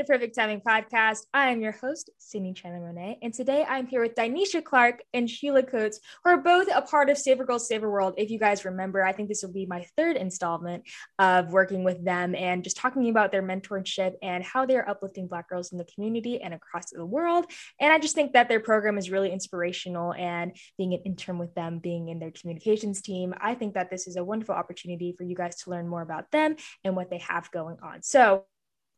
To Perfect Timing Podcast. I am your host, Sydney Chandler Monet, and today I'm here with Dinesha Clark and Sheila Coates, who are both a part of Save a Girl, Save World. If you guys remember, I think this will be my third installment of working with them and just talking about their mentorship and how they are uplifting Black girls in the community and across the world. And I just think that their program is really inspirational. And being an intern with them, being in their communications team, I think that this is a wonderful opportunity for you guys to learn more about them and what they have going on. So,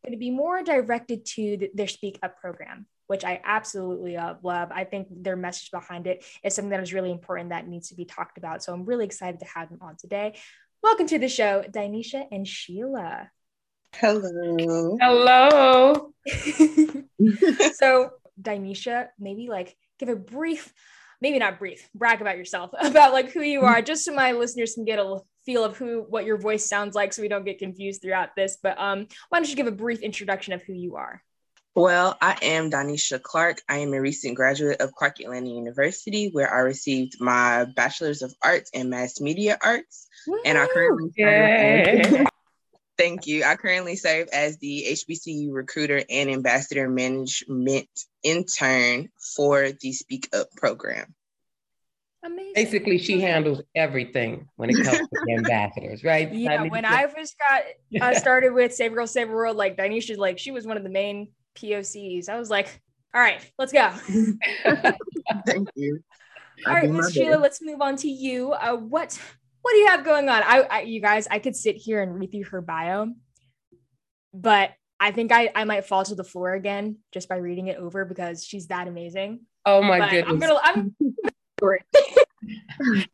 going to be more directed to their Speak Up program, which I absolutely uh, love. I think their message behind it is something that is really important that needs to be talked about. So I'm really excited to have them on today. Welcome to the show, Dinesha and Sheila. Hello. Hello. so, Dinesha, maybe like give a brief, maybe not brief, brag about yourself, about like who you are, just so my listeners can get a feel of who what your voice sounds like so we don't get confused throughout this but um why don't you give a brief introduction of who you are well, I am Dinesha Clark. I am a recent graduate of Clark Atlanta University, where I received my Bachelor's of Arts in Mass Media Arts. Woo! And I currently thank you. I currently serve as the HBCU recruiter and ambassador management intern for the Speak Up program. Amazing. Basically, she handles everything when it comes to ambassadors, right? Yeah. when I first got uh, started with Save Girl Save World, like Dinesha, like she was one of the main POCs. I was like, all right, let's go. Thank you. All right, Miss Sheila, let's move on to you. Uh, what what do you have going on? I, I you guys, I could sit here and read through her bio, but I think I, I might fall to the floor again just by reading it over because she's that amazing. Oh my but goodness. I'm gonna I'm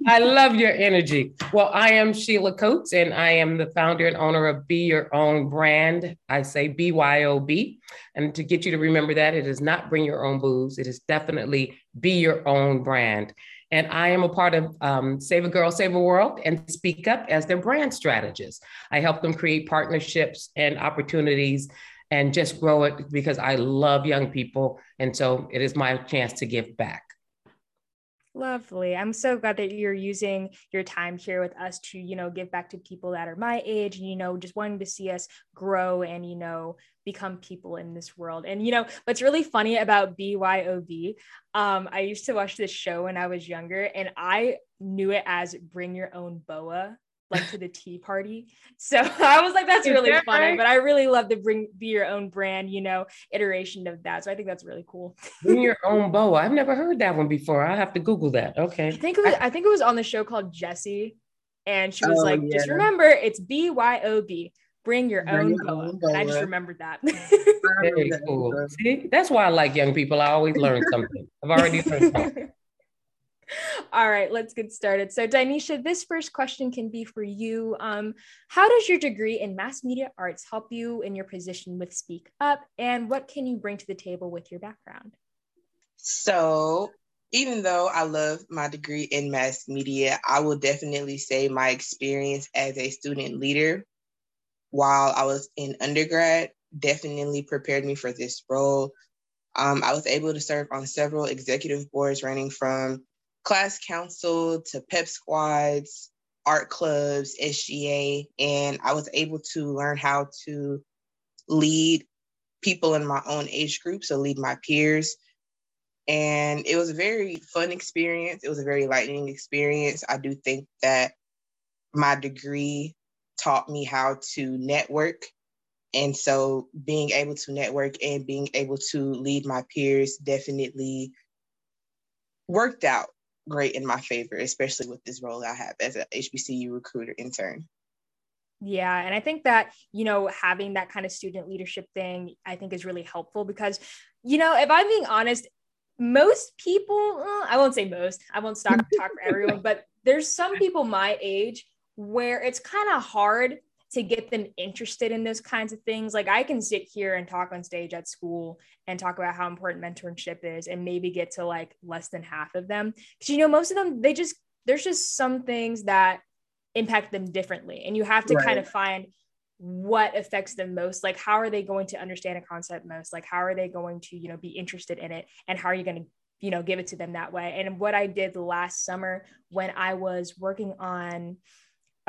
I love your energy. Well, I am Sheila Coates, and I am the founder and owner of Be Your Own Brand. I say BYOB. And to get you to remember that, it is not bring your own booze, it is definitely be your own brand. And I am a part of um, Save a Girl, Save a World and Speak Up as their brand strategist. I help them create partnerships and opportunities and just grow it because I love young people. And so it is my chance to give back. Lovely. I'm so glad that you're using your time here with us to, you know, give back to people that are my age and, you know, just wanting to see us grow and, you know, become people in this world. And, you know, what's really funny about BYOB, um, I used to watch this show when I was younger and I knew it as bring your own boa like to the tea party. So I was like, that's really funny. Right? But I really love to bring be your own brand, you know, iteration of that. So I think that's really cool. Bring your own boa. I've never heard that one before. I have to Google that. Okay. I think it was, I think it was on the show called Jessie. And she was oh, like, yeah. just remember it's B Y O B. Bring your bring own your boa. Own boa. I just remembered that. Very cool. See, that's why I like young people. I always learn something. I've already learned something. All right, let's get started. So, Dinesha, this first question can be for you. Um, how does your degree in mass media arts help you in your position with Speak Up? And what can you bring to the table with your background? So, even though I love my degree in mass media, I will definitely say my experience as a student leader while I was in undergrad definitely prepared me for this role. Um, I was able to serve on several executive boards, ranging from class council to pep squads, art clubs, SGA, and I was able to learn how to lead people in my own age group, so lead my peers. And it was a very fun experience. It was a very lightning experience. I do think that my degree taught me how to network. And so being able to network and being able to lead my peers definitely worked out great in my favor, especially with this role I have as a HBCU recruiter intern. Yeah. And I think that, you know, having that kind of student leadership thing, I think is really helpful because, you know, if I'm being honest, most people, I won't say most, I won't talk, talk for everyone, but there's some people my age where it's kind of hard to get them interested in those kinds of things. Like I can sit here and talk on stage at school and talk about how important mentorship is and maybe get to like less than half of them. Cause you know, most of them, they just, there's just some things that impact them differently. And you have to right. kind of find what affects them most. Like, how are they going to understand a concept most? Like, how are they going to, you know, be interested in it? And how are you going to you know give it to them that way and what i did last summer when i was working on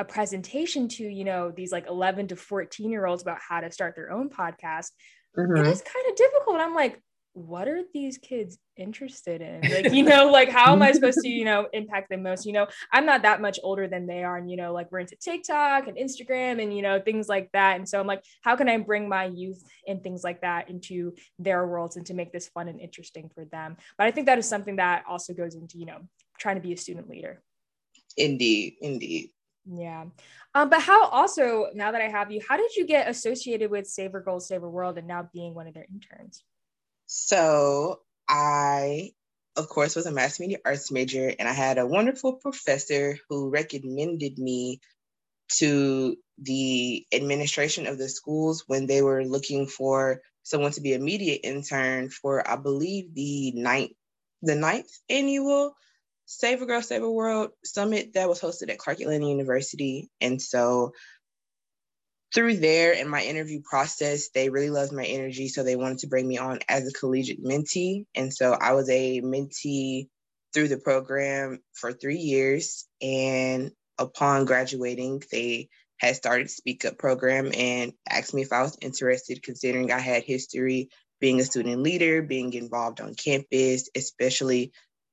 a presentation to you know these like 11 to 14 year olds about how to start their own podcast. Mm-hmm. it is kind of difficult. I'm like what are these kids interested in? Like you know like how am i supposed to you know impact them most? You know i'm not that much older than they are and you know like we're into tiktok and instagram and you know things like that. And so i'm like how can i bring my youth and things like that into their worlds and to make this fun and interesting for them? But i think that is something that also goes into you know trying to be a student leader. Indeed indeed yeah. Um, but how also, now that I have you, how did you get associated with Saver Our Saver World and now being one of their interns? So I, of course, was a mass media arts major, and I had a wonderful professor who recommended me to the administration of the schools when they were looking for someone to be a media intern for, I believe, the ninth, the ninth annual Save a Girl, Save a World summit that was hosted at Clark Atlanta University. And so through there and my interview process, they really loved my energy. So they wanted to bring me on as a collegiate mentee. And so I was a mentee through the program for three years. And upon graduating, they had started Speak Up program and asked me if I was interested, considering I had history being a student leader, being involved on campus, especially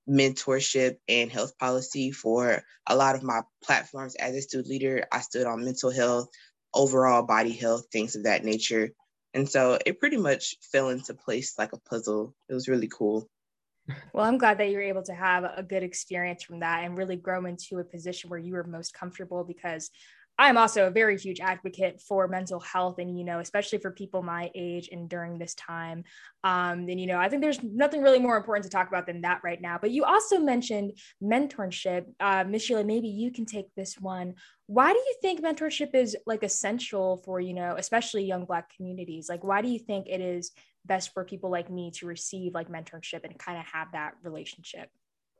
mentorship and health policy for a lot of my platforms as a student leader. I stood on mental health, overall body health, things of that nature. And so it pretty much fell into place like a puzzle. It was really cool. Well, I'm glad that you were able to have a good experience from that and really grow into a position where you were most comfortable because I'm also a very huge advocate for mental health and, you know, especially for people my age and during this time. Um, and, you know, I think there's nothing really more important to talk about than that right now. But you also mentioned mentorship. Uh, Miss Sheila, maybe you can take this one. Why do you think mentorship is like essential for, you know, especially young Black communities? Like, why do you think it is best for people like me to receive like mentorship and kind of have that relationship?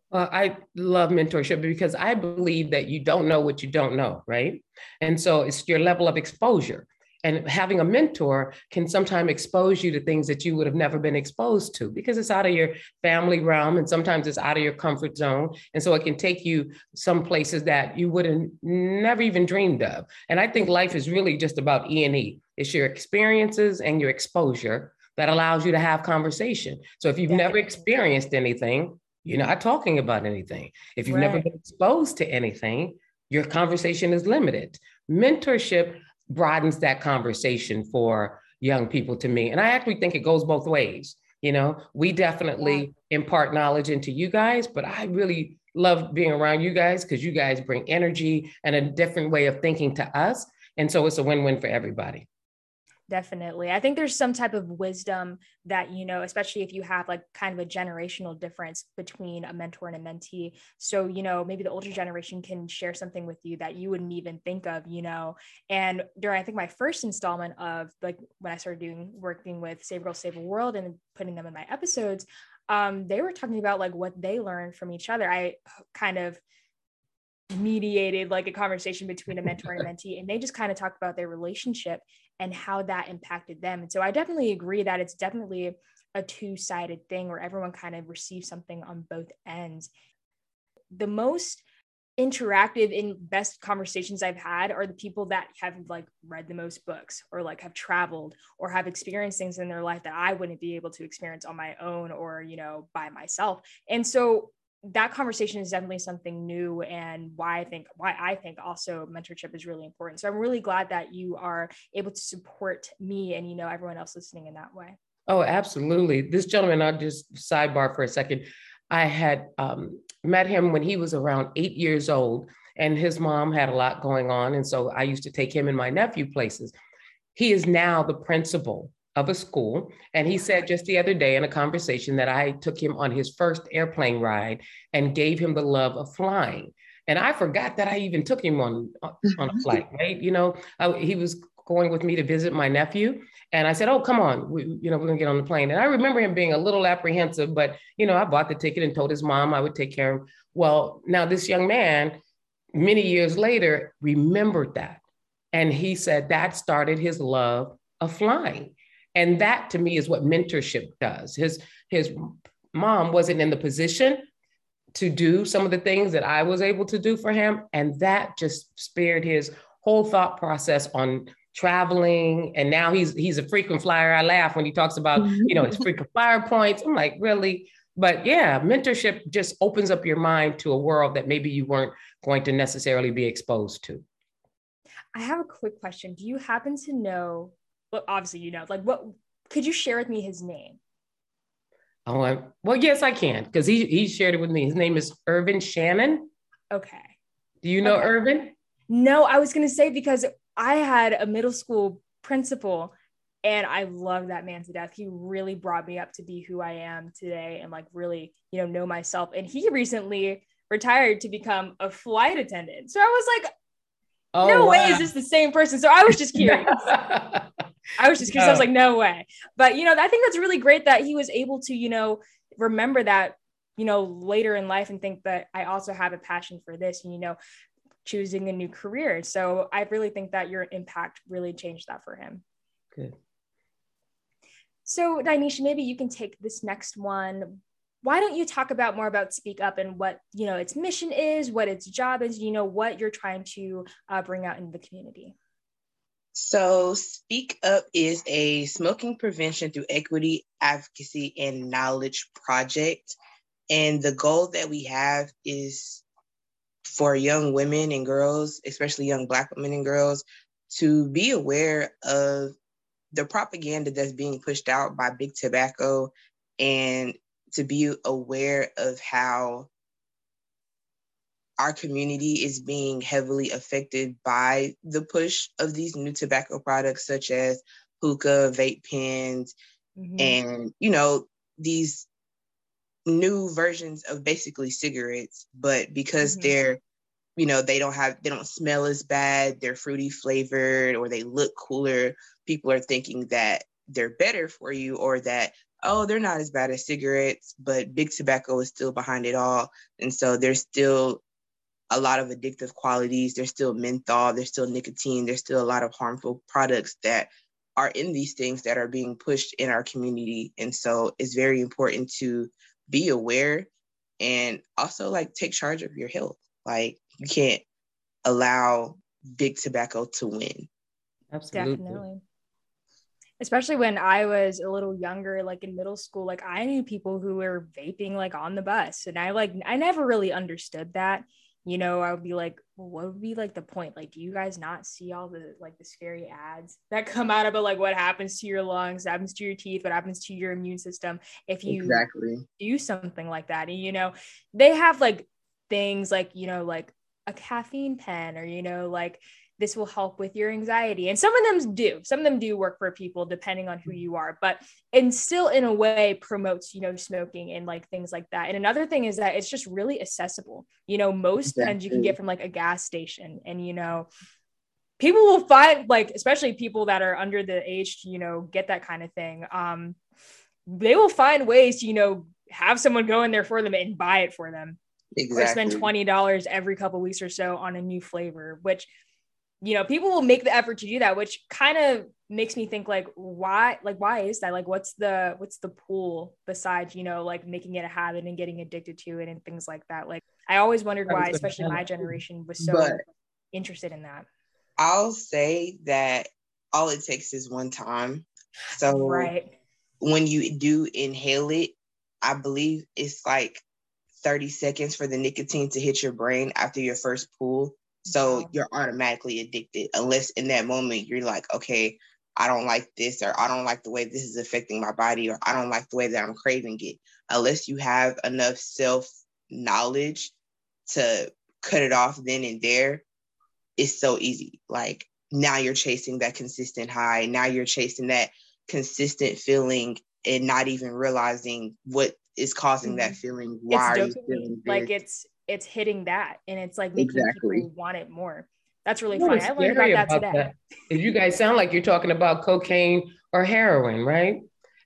Well, I love mentorship because I believe that you don't know what you don't know, right? And so it's your level of exposure. And having a mentor can sometimes expose you to things that you would have never been exposed to because it's out of your family realm and sometimes it's out of your comfort zone. And so it can take you some places that you would have never even dreamed of. And I think life is really just about E and E. It's your experiences and your exposure that allows you to have conversation. So if you've never experienced anything, you're not talking about anything. If you've right. never been exposed to anything, your conversation is limited. Mentorship broadens that conversation for young people to me. And I actually think it goes both ways. You know, we definitely yeah. impart knowledge into you guys, but I really love being around you guys because you guys bring energy and a different way of thinking to us. And so it's a win win for everybody definitely. I think there's some type of wisdom that you know especially if you have like kind of a generational difference between a mentor and a mentee. So you know maybe the older generation can share something with you that you wouldn't even think of you know. And during i think my first installment of like when i started doing working with save girl save a world and putting them in my episodes um they were talking about like what they learned from each other. I kind of mediated like a conversation between a mentor and a mentee and they just kind of talked about their relationship and how that impacted them and so i definitely agree that it's definitely a two-sided thing where everyone kind of receives something on both ends the most interactive and best conversations I've had are the people that have like read the most books or like have traveled or have experienced things in their life that I wouldn't be able to experience on my own or, you know, by myself. And so that conversation is definitely something new and why I think why I think also mentorship is really important. So I'm really glad that you are able to support me and you know everyone else listening in that way. Oh, absolutely. This gentleman, I'll just sidebar for a second. I had um, met him when he was around eight years old, and his mom had a lot going on. And so I used to take him and my nephew places. He is now the principal of a school. And he said just the other day in a conversation that I took him on his first airplane ride and gave him the love of flying. And I forgot that I even took him on, on a mm-hmm. flight, right? You know, I, he was going with me to visit my nephew. And I said, Oh, come on, we, you know, we're gonna get on the plane. And I remember him being a little apprehensive, but, you know, I bought the ticket and told his mom I would take care of him. Well, now this young man, many years later, remembered that. And he said that started his love of flying. And that to me is what mentorship does. His his mom wasn't in the position to do some of the things that I was able to do for him. And that just spared his whole thought process on traveling. And now he's he's a frequent flyer. I laugh when he talks about, you know, his frequent flyer points. I'm like, really? But yeah, mentorship just opens up your mind to a world that maybe you weren't going to necessarily be exposed to. I have a quick question. Do you happen to know? Well, obviously you know. Like, what could you share with me his name? Oh, I, well, yes, I can because he he shared it with me. His name is Irvin Shannon. Okay. Do you know okay. Irvin? No, I was gonna say because I had a middle school principal and I love that man to death. He really brought me up to be who I am today and like really, you know, know myself. And he recently retired to become a flight attendant. So I was like, oh, no wow. way is this the same person. So I was just curious. I was just curious. I was like, no way. But you know, I think that's really great that he was able to, you know, remember that, you know, later in life and think that I also have a passion for this, and you know, choosing a new career. So I really think that your impact really changed that for him. Good. So Dinesha, maybe you can take this next one. Why don't you talk about more about Speak Up and what you know its mission is, what its job is, you know, what you're trying to uh, bring out in the community? So, Speak Up is a smoking prevention through equity, advocacy, and knowledge project. And the goal that we have is for young women and girls, especially young Black women and girls, to be aware of the propaganda that's being pushed out by big tobacco and to be aware of how our community is being heavily affected by the push of these new tobacco products such as hookah, vape pens, mm-hmm. and you know, these new versions of basically cigarettes, but because mm-hmm. they're you know, they don't have they don't smell as bad, they're fruity flavored or they look cooler, people are thinking that they're better for you or that oh, they're not as bad as cigarettes, but big tobacco is still behind it all. And so there's still a lot of addictive qualities. There's still menthol, there's still nicotine, there's still a lot of harmful products that are in these things that are being pushed in our community. And so it's very important to be aware and also like take charge of your health. Like you can't allow big tobacco to win. Absolutely. Definitely. Especially when I was a little younger, like in middle school, like I knew people who were vaping like on the bus. And I like I never really understood that you know, I would be like, well, what would be like the point? Like, do you guys not see all the like the scary ads that come out about like what happens to your lungs, what happens to your teeth, what happens to your immune system if you exactly do something like that? And you know, they have like things like, you know, like a caffeine pen or, you know, like this will help with your anxiety. And some of them do. Some of them do work for people depending on who you are, but and still in a way promotes, you know, smoking and like things like that. And another thing is that it's just really accessible. You know, most exactly. pens you can get from like a gas station and you know, people will find like especially people that are under the age to, you know, get that kind of thing. Um they will find ways to, you know, have someone go in there for them and buy it for them. Exactly. Or spend twenty dollars every couple weeks or so on a new flavor, which you know people will make the effort to do that which kind of makes me think like why like why is that? Like what's the what's the pool besides you know like making it a habit and getting addicted to it and things like that? Like i always wondered why especially my generation was so but interested in that. I'll say that all it takes is one time. So right. when you do inhale it i believe it's like 30 seconds for the nicotine to hit your brain after your first pull so you're automatically addicted, unless in that moment you're like, okay, I don't like this, or I don't like the way this is affecting my body, or I don't like the way that I'm craving it. Unless you have enough self knowledge to cut it off then and there, it's so easy. Like now you're chasing that consistent high. Now you're chasing that consistent feeling and not even realizing what is causing mm-hmm. that feeling. Why it's are you feeling like it's it's hitting that and it's like making exactly. people want it more. That's really funny. I learned about, about that today. That. You guys sound like you're talking about cocaine or heroin, right?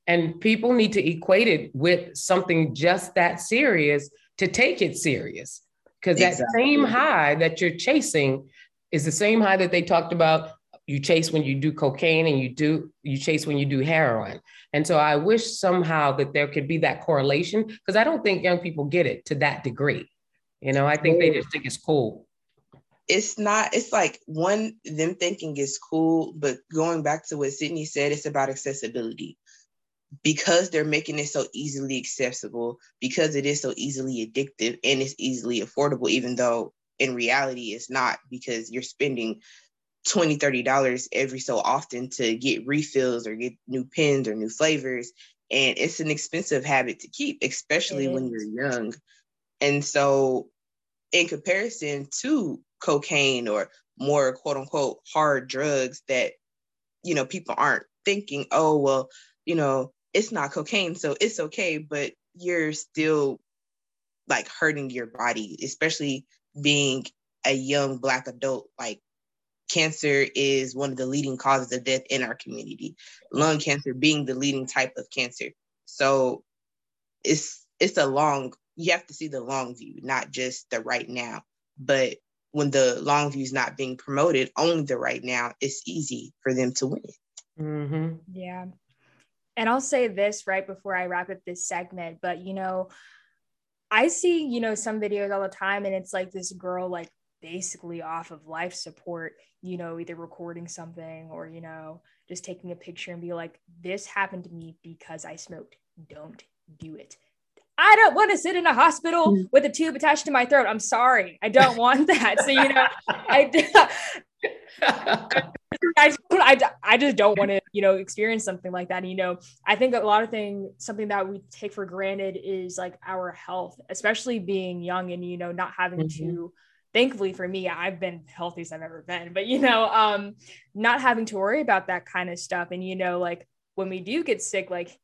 And people need to equate it with something just that serious to take it serious. Because exactly. that same high that you're chasing is the same high that they talked about you chase when you do cocaine and you do you chase when you do heroin and so i wish somehow that there could be that correlation because i don't think young people get it to that degree you know i think they just think it's cool. it's not it's like one them thinking is cool but going back to what sydney said it's about accessibility. Because they're making it so easily accessible because it is so easily addictive and it's easily affordable even though in reality it's not because you're spending 20 30 dollars every so often to get refills or get new pens or new flavors. And it's an expensive habit to keep especially when you're young and so in comparison to cocaine or more quote unquote hard drugs that you know people aren't thinking oh well you know it's not cocaine so it's okay but you're still like hurting your body especially being a young black adult like cancer is one of the leading causes of death in our community lung cancer being the leading type of cancer. So it's it's a long you have to see the long view not just the right now but when the long view is not being promoted only the right now it's easy for them to win mm-hmm. yeah and i'll say this right before i wrap up this segment but you know i see you know some videos all the time and it's like this girl like basically off of life support, you know, either recording something or, you know, just taking a picture and be like, this happened to me because I smoked. Don't do it. I don't want to sit in a hospital mm. with a tube attached to my throat. I'm sorry. I don't want that. So, you know, I, I, I, I just don't want to, you know, experience something like that. And, you know, I think a lot of things, something that we take for granted is like our health, especially being young and, you know, not having mm-hmm. to thankfully for me i've been healthy as i've ever been but you know um not having to worry about that kind of stuff and you know like when we do get sick like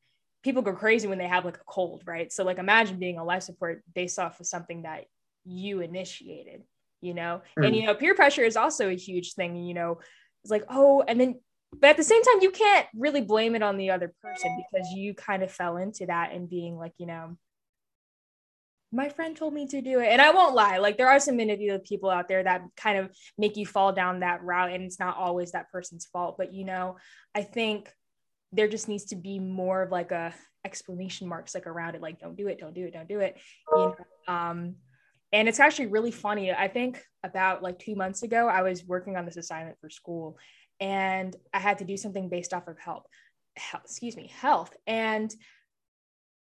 people go crazy when they have like a cold right so like imagine being a life support based off of something that you initiated you know mm. and you know peer pressure is also a huge thing you know it's like oh and then but at the same time you can't really blame it on the other person because you kind of fell into that and being like you know my friend told me to do it. And I won't lie, like there are some manipulative people out there that kind of make you fall down that route. And it's not always that person's fault. But you know, I think there just needs to be more of like a explanation marks like around it, like don't do it, don't do it, don't do it. You know? Um, and it's actually really funny. I think about like two months ago, I was working on this assignment for school and I had to do something based off of help, health, excuse me, health. And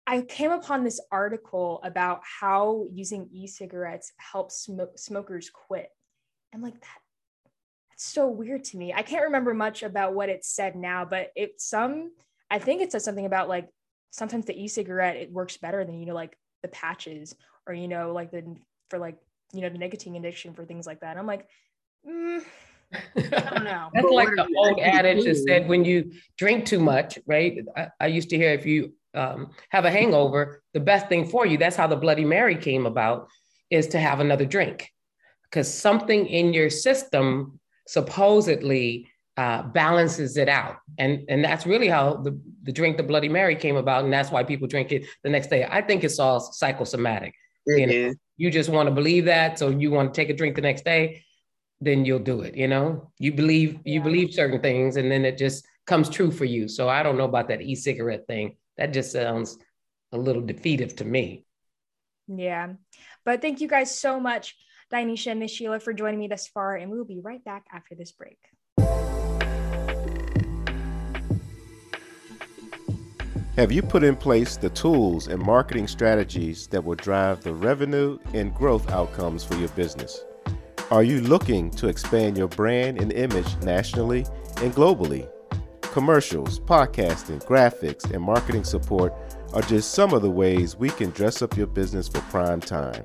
I came upon this article about how using e-cigarettes helps sm- smokers quit. I'm like that so weird to me. I can't remember much about what it said now, but it's some I think it says something about like sometimes the e-cigarette it works better than you know like the patches or you know like the for like you know the nicotine addiction for things like that. I'm like mm, I don't know. That's like the old adage that said when you drink too much, right? I, I used to hear if you um, have a hangover, the best thing for you, that's how the Bloody Mary came about, is to have another drink. Because something in your system supposedly uh, balances it out. And, and that's really how the, the drink, the Bloody Mary came about. And that's why people drink it the next day. I think it's all psychosomatic. you, know? you just want to believe that. So you want to take a drink the next day, then you'll do it. You know, you believe, you believe certain things and then it just comes true for you. So I don't know about that e-cigarette thing. That just sounds a little defeative to me. Yeah. But thank you guys so much, Dinesha and Miss Sheila, for joining me thus far. And we will be right back after this break. Have you put in place the tools and marketing strategies that will drive the revenue and growth outcomes for your business? Are you looking to expand your brand and image nationally and globally? Commercials, podcasting, graphics, and marketing support are just some of the ways we can dress up your business for prime time.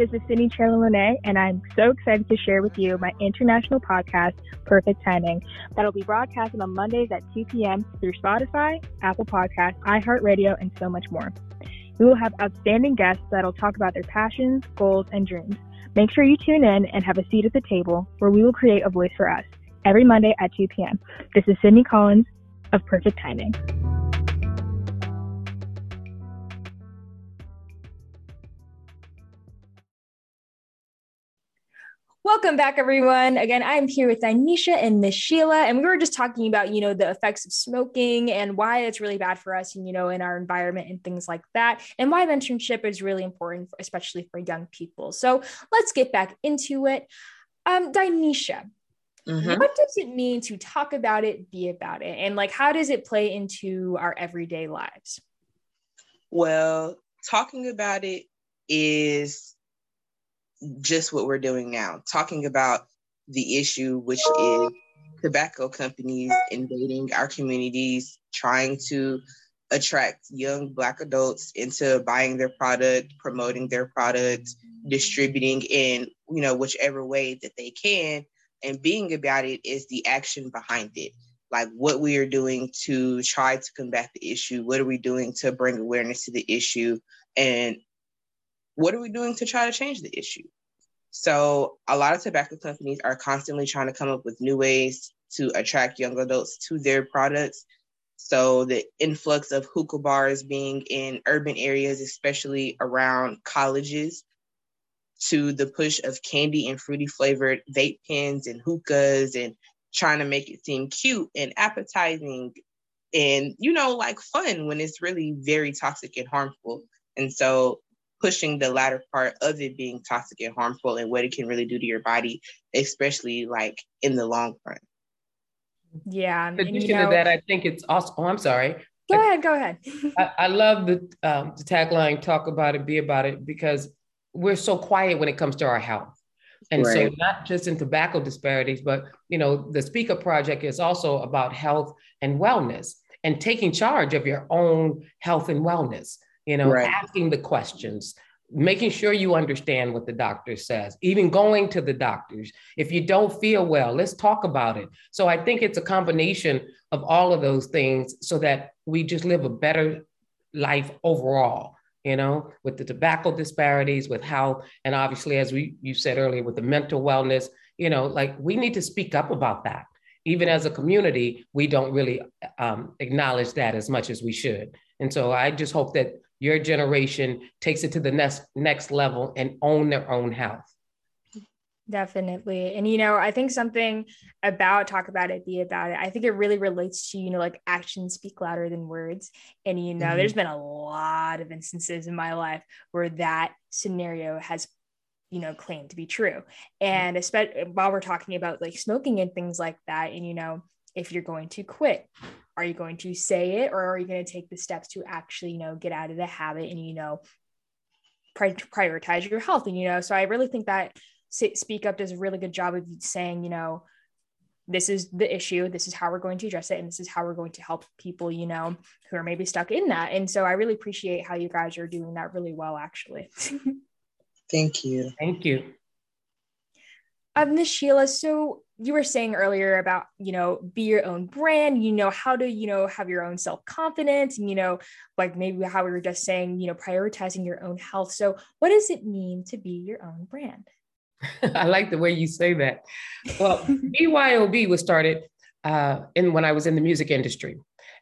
This is Sydney Chandler Monet, and I'm so excited to share with you my international podcast, Perfect Timing, that'll be broadcasted on Mondays at 2 p.m. through Spotify, Apple Podcasts, iHeartRadio, and so much more. We will have outstanding guests that'll talk about their passions, goals, and dreams. Make sure you tune in and have a seat at the table where we will create a voice for us every Monday at 2 p.m. This is Sydney Collins of Perfect Timing. Welcome back, everyone. Again, I'm here with Dinesha and Miss Sheila, and we were just talking about, you know, the effects of smoking and why it's really bad for us, and, you know, in our environment and things like that, and why mentorship is really important, especially for young people. So let's get back into it. Um, Dinesha, mm-hmm. what does it mean to talk about it, be about it, and like how does it play into our everyday lives? Well, talking about it is just what we're doing now, talking about the issue, which is tobacco companies invading our communities, trying to attract young Black adults into buying their product, promoting their product, distributing in, you know, whichever way that they can. And being about it is the action behind it. Like what we are doing to try to combat the issue. What are we doing to bring awareness to the issue? And what are we doing to try to change the issue? So, a lot of tobacco companies are constantly trying to come up with new ways to attract young adults to their products. So, the influx of hookah bars being in urban areas, especially around colleges, to the push of candy and fruity flavored vape pens and hookahs and trying to make it seem cute and appetizing and, you know, like fun when it's really very toxic and harmful. And so pushing the latter part of it being toxic and harmful and what it can really do to your body, especially like in the long run. Yeah. In addition you know, to that, I think it's also, oh, I'm sorry. Go I, ahead, go ahead. I, I, love the, um, the tagline, talk about it, be about it, because we're so quiet when it comes to our health. And right. so not just in tobacco disparities, but you know, the Speak Up Project is also about health and wellness and taking charge of your own health and wellness you know, right. asking the questions, making sure you understand what the doctor says, even going to the doctors. If you don't feel well, let's talk about it. So I think it's a combination of all of those things so that we just live a better life overall you know with the tobacco disparities with how and obviously as we you said earlier with the mental wellness you know like we need to speak up about that even as a community we don't really um, acknowledge that as much as we should and so i just hope that your generation takes it to the next next level and own their own health definitely. And you know i think something about talk about it be about it i think it really relates to you know like actions speak louder than words. And you know mm-hmm. there's been a lot of instances in my life where that scenario has you know claimed to be true. And especially while we're talking about like smoking and things like that and you know if you're going to quit are you going to say it or are you going to take the steps to actually you know get out of the habit and you know pri- prioritize your health? And you know so i really think that speak up does a really good job of saying you know this is the issue this is how we're going to address it and this is how we're going to help people you know who are maybe stuck in that. And so i really appreciate how you guys are doing that really well actually. Thank you. Thank you. Um, Miss Sheila, so you were saying earlier about, you know, be your own brand, you know, how to, you know, have your own self-confidence and, you know, like maybe how we were just saying, you know, prioritizing your own health. So what does it mean to be your own brand? I like the way you say that. Well, BYOB was started uh, in when I was in the music industry.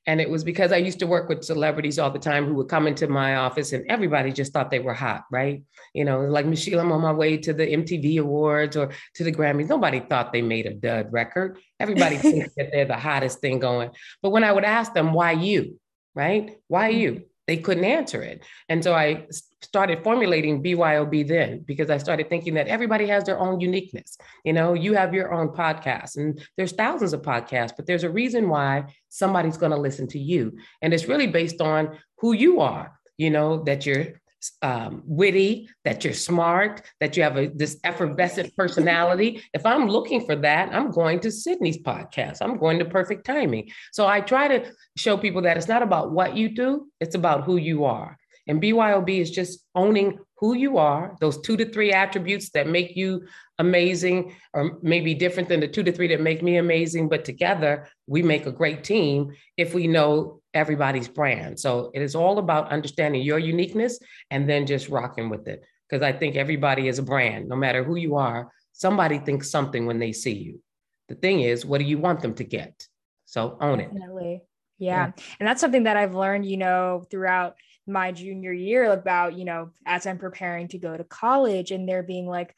And it was because I used to work with celebrities all the time who would come into my office and everybody just thought they were hot, right? You know, like Michelle, I'm on my way to the MTV Awards or to the Grammys. Nobody thought they made a dud record. Everybody thinks that they're the hottest thing going. But when I would ask them, why you, right? Why mm-hmm. you? They couldn't answer it. And so I started formulating BYOB then because I started thinking that everybody has their own uniqueness. You know, you have your own podcast and there's thousands of podcasts, but there's a reason why somebody's going to listen to you. And it's really based on who you are, you know, that you're um, witty, that you're smart, that you have a, this effervescent personality. if I'm looking for that, I'm going to Sydney's podcast. I'm going to Perfect Timing. So I try to show people that it's not about what you do, it's about who you are. And BYOB is just owning who you are, those two to three attributes that make you amazing, or maybe different than the two to three that make me amazing, but together we make a great team if we know everybody's brand. So it is all about understanding your uniqueness and then just rocking with it. Because I think everybody is a brand, no matter who you are, somebody thinks something when they see you. The thing is, what do you want them to get? So own it. Definitely. Yeah. yeah. And that's something that I've learned, you know, throughout my junior year about, you know, as I'm preparing to go to college and they're being like,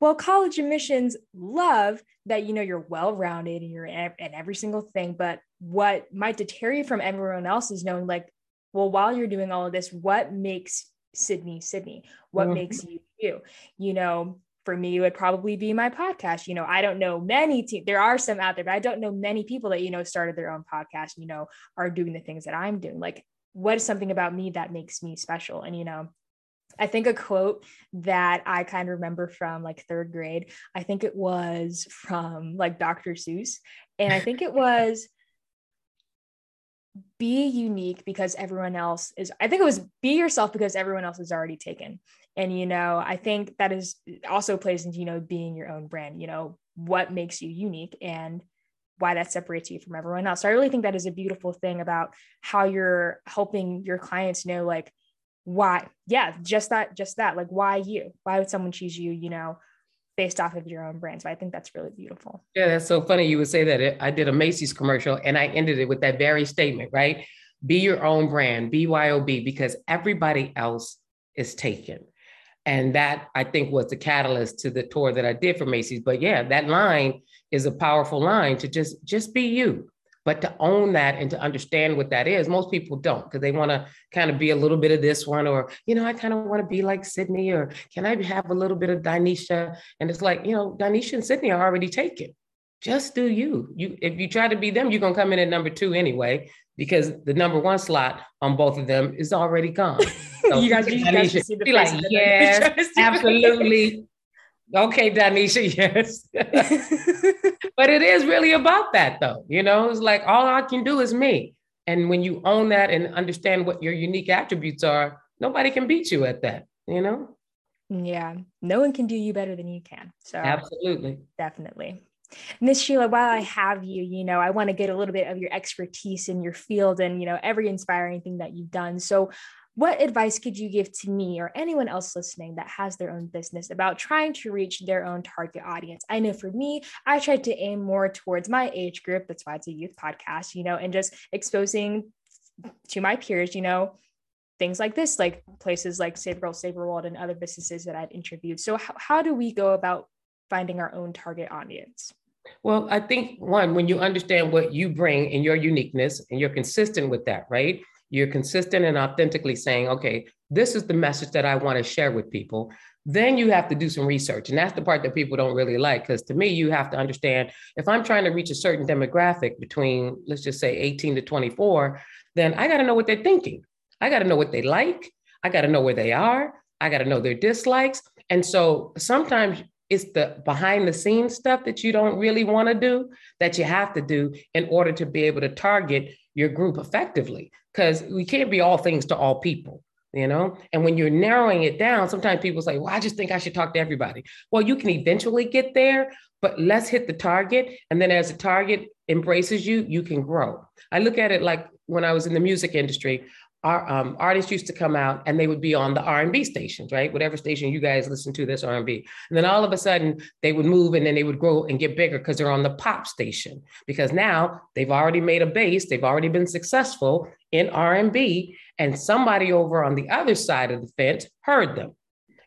well, college admissions love that, you know, you're well rounded and you're in every single thing. But what might deter you from everyone else is knowing, like, well, while you're doing all of this, what makes Sydney Sydney? What mm-hmm. makes you you? You know, for me, it would probably be my podcast. You know, I don't know many, te- there are some out there, but I don't know many people that, you know, started their own podcast, you know, are doing the things that I'm doing. Like, what is something about me that makes me special? And, you know, I think a quote that I kind of remember from like third grade, I think it was from like Dr. Seuss. And I think it was be unique because everyone else is, I think it was be yourself because everyone else is already taken. And, you know, I think that is also plays into, you know, being your own brand, you know, what makes you unique and why that separates you from everyone else. So I really think that is a beautiful thing about how you're helping your clients know, like, why, yeah, just that, just that, like, why you? Why would someone choose you, you know, based off of your own brand? So I think that's really beautiful. Yeah, that's so funny. You would say that. I did a Macy's commercial and I ended it with that very statement, right? Be your own brand, BYOB, because everybody else is taken. And that I think was the catalyst to the tour that I did for Macy's. But yeah, that line is a powerful line to just just be you. But to own that and to understand what that is, most people don't because they want to kind of be a little bit of this one, or you know, I kind of want to be like Sydney, or can I have a little bit of Dinesha? And it's like, you know, Dinesha and Sydney are already taken. Just do you. You if you try to be them, you're gonna come in at number two anyway because the number one slot on both of them is already gone. So you guys, you guys be like, yes, absolutely. Okay, Dinesha, yes. but it is really about that, though. You know, it's like all I can do is me. And when you own that and understand what your unique attributes are, nobody can beat you at that, you know? Yeah, no one can do you better than you can. So, absolutely. Definitely. Miss Sheila, while I have you, you know, I want to get a little bit of your expertise in your field and, you know, every inspiring thing that you've done. So, what advice could you give to me or anyone else listening that has their own business about trying to reach their own target audience? I know for me, I tried to aim more towards my age group. That's why it's a youth podcast, you know, and just exposing to my peers, you know, things like this, like places like Save Girl, Save World, and other businesses that I've interviewed. So, how, how do we go about finding our own target audience? Well, I think one, when you understand what you bring and your uniqueness and you're consistent with that, right? You're consistent and authentically saying, okay, this is the message that I want to share with people. Then you have to do some research. And that's the part that people don't really like. Because to me, you have to understand if I'm trying to reach a certain demographic between, let's just say 18 to 24, then I got to know what they're thinking. I got to know what they like. I got to know where they are. I got to know their dislikes. And so sometimes it's the behind the scenes stuff that you don't really want to do that you have to do in order to be able to target your group effectively because we can't be all things to all people you know? And when you're narrowing it down sometimes people say well i just think i should talk to everybody. Well you can eventually get there but let's hit the target. And then as the target embraces you you can grow. I look at it like when i was in the music industry our um, artists used to come out and they would be on the R&B stations, right? Whatever station you guys listen to, that's R&B. And then all of a sudden they would move and then they would grow and get bigger because they're on the pop station. Because now they've already made a base, they've already been successful in R&B, and somebody over on the other side of the fence heard them.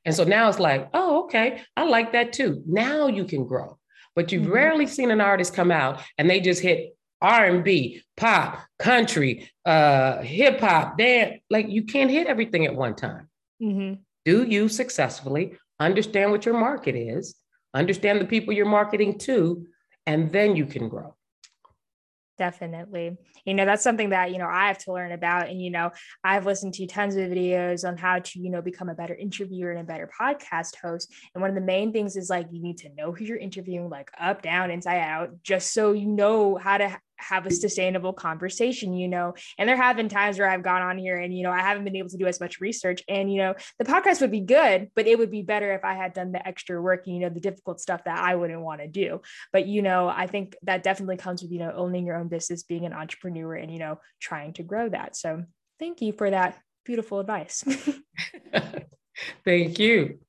And so now it's like, oh, okay, I like that too. Now you can grow. But you've mm-hmm. rarely seen an artist come out and they just hit R&B, pop, country, uh, hip hop, dance. Like you can't hit everything at one time. Mm-hmm. Do you successfully understand what your market is, understand the people you're marketing to, and then you can grow. Definitely. You know, that's something that, you know, I have to learn about. And, you know, I've listened to tons of videos on how to, you know, become a better interviewer and a better podcast host. And one of the main things is like, you need to know who you're interviewing, like up, down, inside out, just so you know how to have a sustainable conversation, you know. And there have been times where I've gone on here and, you know, I haven't been able to do as much research. And, you know, the podcast would be good, but it would be better if I had done the extra work, and, you know, the difficult stuff that I wouldn't want to do. But, you know, I think that definitely comes with, you know, owning your own business, being an entrepreneur and, you know, trying to grow that. So thank you for that beautiful advice. thank you.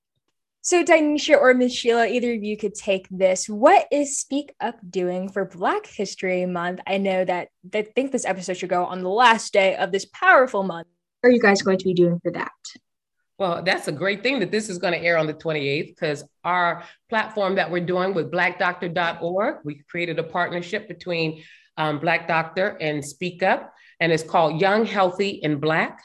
So, Dinesha or Miss Sheila, either of you could take this. What is Speak Up doing for Black History Month? I know that I think this episode should go on the last day of this powerful month. What are you guys going to be doing for that? Well, that's a great thing that this is going to air on the 28th because our platform that we're doing with blackdoctor.org, we created a partnership between um, Black Doctor and Speak Up, and it's called Young, Healthy, and Black.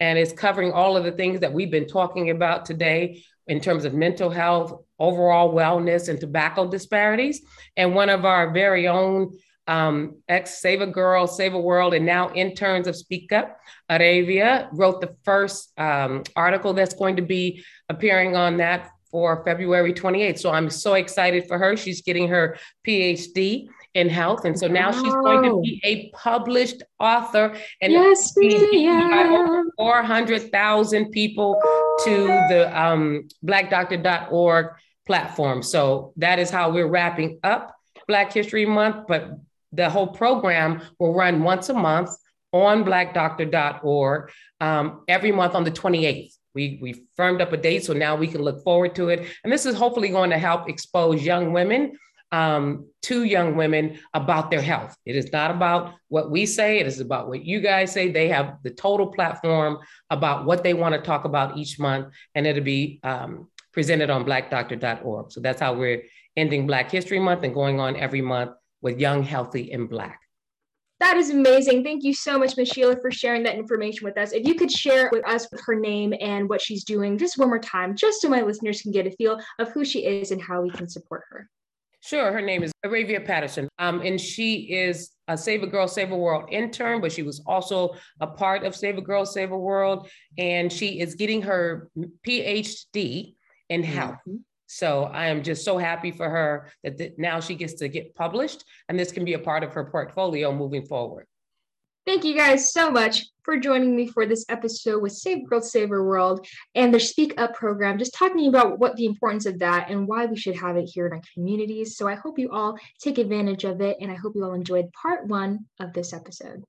And it's covering all of the things that we've been talking about today in terms of mental health, overall wellness, and tobacco disparities. And one of our very own um, ex Save a Girl, Save a World, and now interns of Speak Up, Arabia, wrote the first um, article that's going to be appearing on that for February 28th. So I'm so excited for her. She's getting her PhD in health. And so now wow. she's going to be a published author and yes, over 400,000 people to the um, blackdoctor.org platform. So that is how we're wrapping up Black History Month. But the whole program will run once a month on blackdoctor.org um, every month on the 28th. We, we firmed up a date, so now we can look forward to it. And this is hopefully going to help expose young women um, to young women about their health. It is not about what we say, it is about what you guys say. They have the total platform about what they want to talk about each month, and it'll be um, presented on blackdoctor.org. So that's how we're ending Black History Month and going on every month with Young, Healthy, and Black. That is amazing. Thank you so much, Ms. Sheila, for sharing that information with us. If you could share with us her name and what she's doing just one more time, just so my listeners can get a feel of who she is and how we can support her. Sure. Her name is Arabia Patterson. Um, and she is a Save a Girl, Save a World intern, but she was also a part of Save a Girl, Save a World. And she is getting her PhD in mm-hmm. health. Mm-hmm. So I am just so happy for her that th- now she gets to get published and this can be a part of her portfolio moving forward. Thank you guys so much for joining me for this episode with Save Girl, Save Our World and their Speak Up program, just talking about what the importance of that and why we should have it here in our communities. So I hope you all take advantage of it and I hope you all enjoyed part one of this episode.